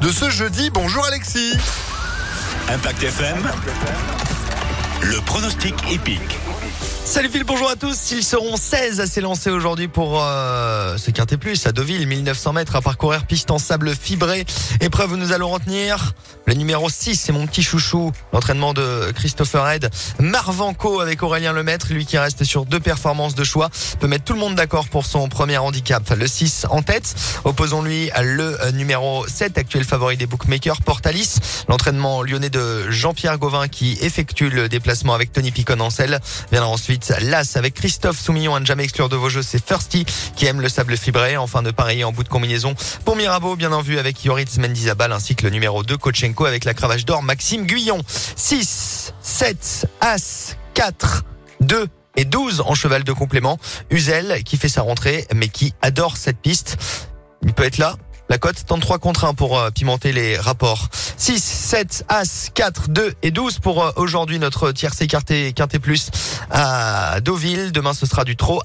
de ce jeudi. Bonjour Alexis. Impact FM. Le pronostic épique. Salut Phil, bonjour à tous. Ils seront 16 à s'élancer aujourd'hui pour euh, ce quintet plus à Deauville, 1900 mètres à parcourir piste en sable fibré. Épreuve où nous allons retenir le numéro 6, c'est mon petit chouchou, l'entraînement de Christopher Head. Marvanco avec Aurélien Lemaître, lui qui reste sur deux performances de choix, peut mettre tout le monde d'accord pour son premier handicap. Le 6 en tête, opposons-lui le numéro 7, actuel favori des bookmakers, Portalis. L'entraînement lyonnais de Jean-Pierre Gauvin qui effectue le déplacement avec Tony Picon en selle. Ensuite l'As avec Christophe Soumillon, à ne jamais exclure de vos jeux, c'est Firsty qui aime le sable fibré. Enfin de parier en bout de combinaison pour Mirabeau, bien en vue avec Yoritz Mendizabal ainsi que le numéro 2 Kochenko avec la cravache d'or Maxime Guyon. 6, 7, As, 4, 2 et 12 en cheval de complément. Uzel qui fait sa rentrée mais qui adore cette piste. Il peut être là la cote tente 3 contre 1 pour euh, pimenter les rapports. 6, 7, As, 4, 2 et 12 pour euh, aujourd'hui notre tiercé écarté Quintet Plus à Deauville. Demain ce sera du trot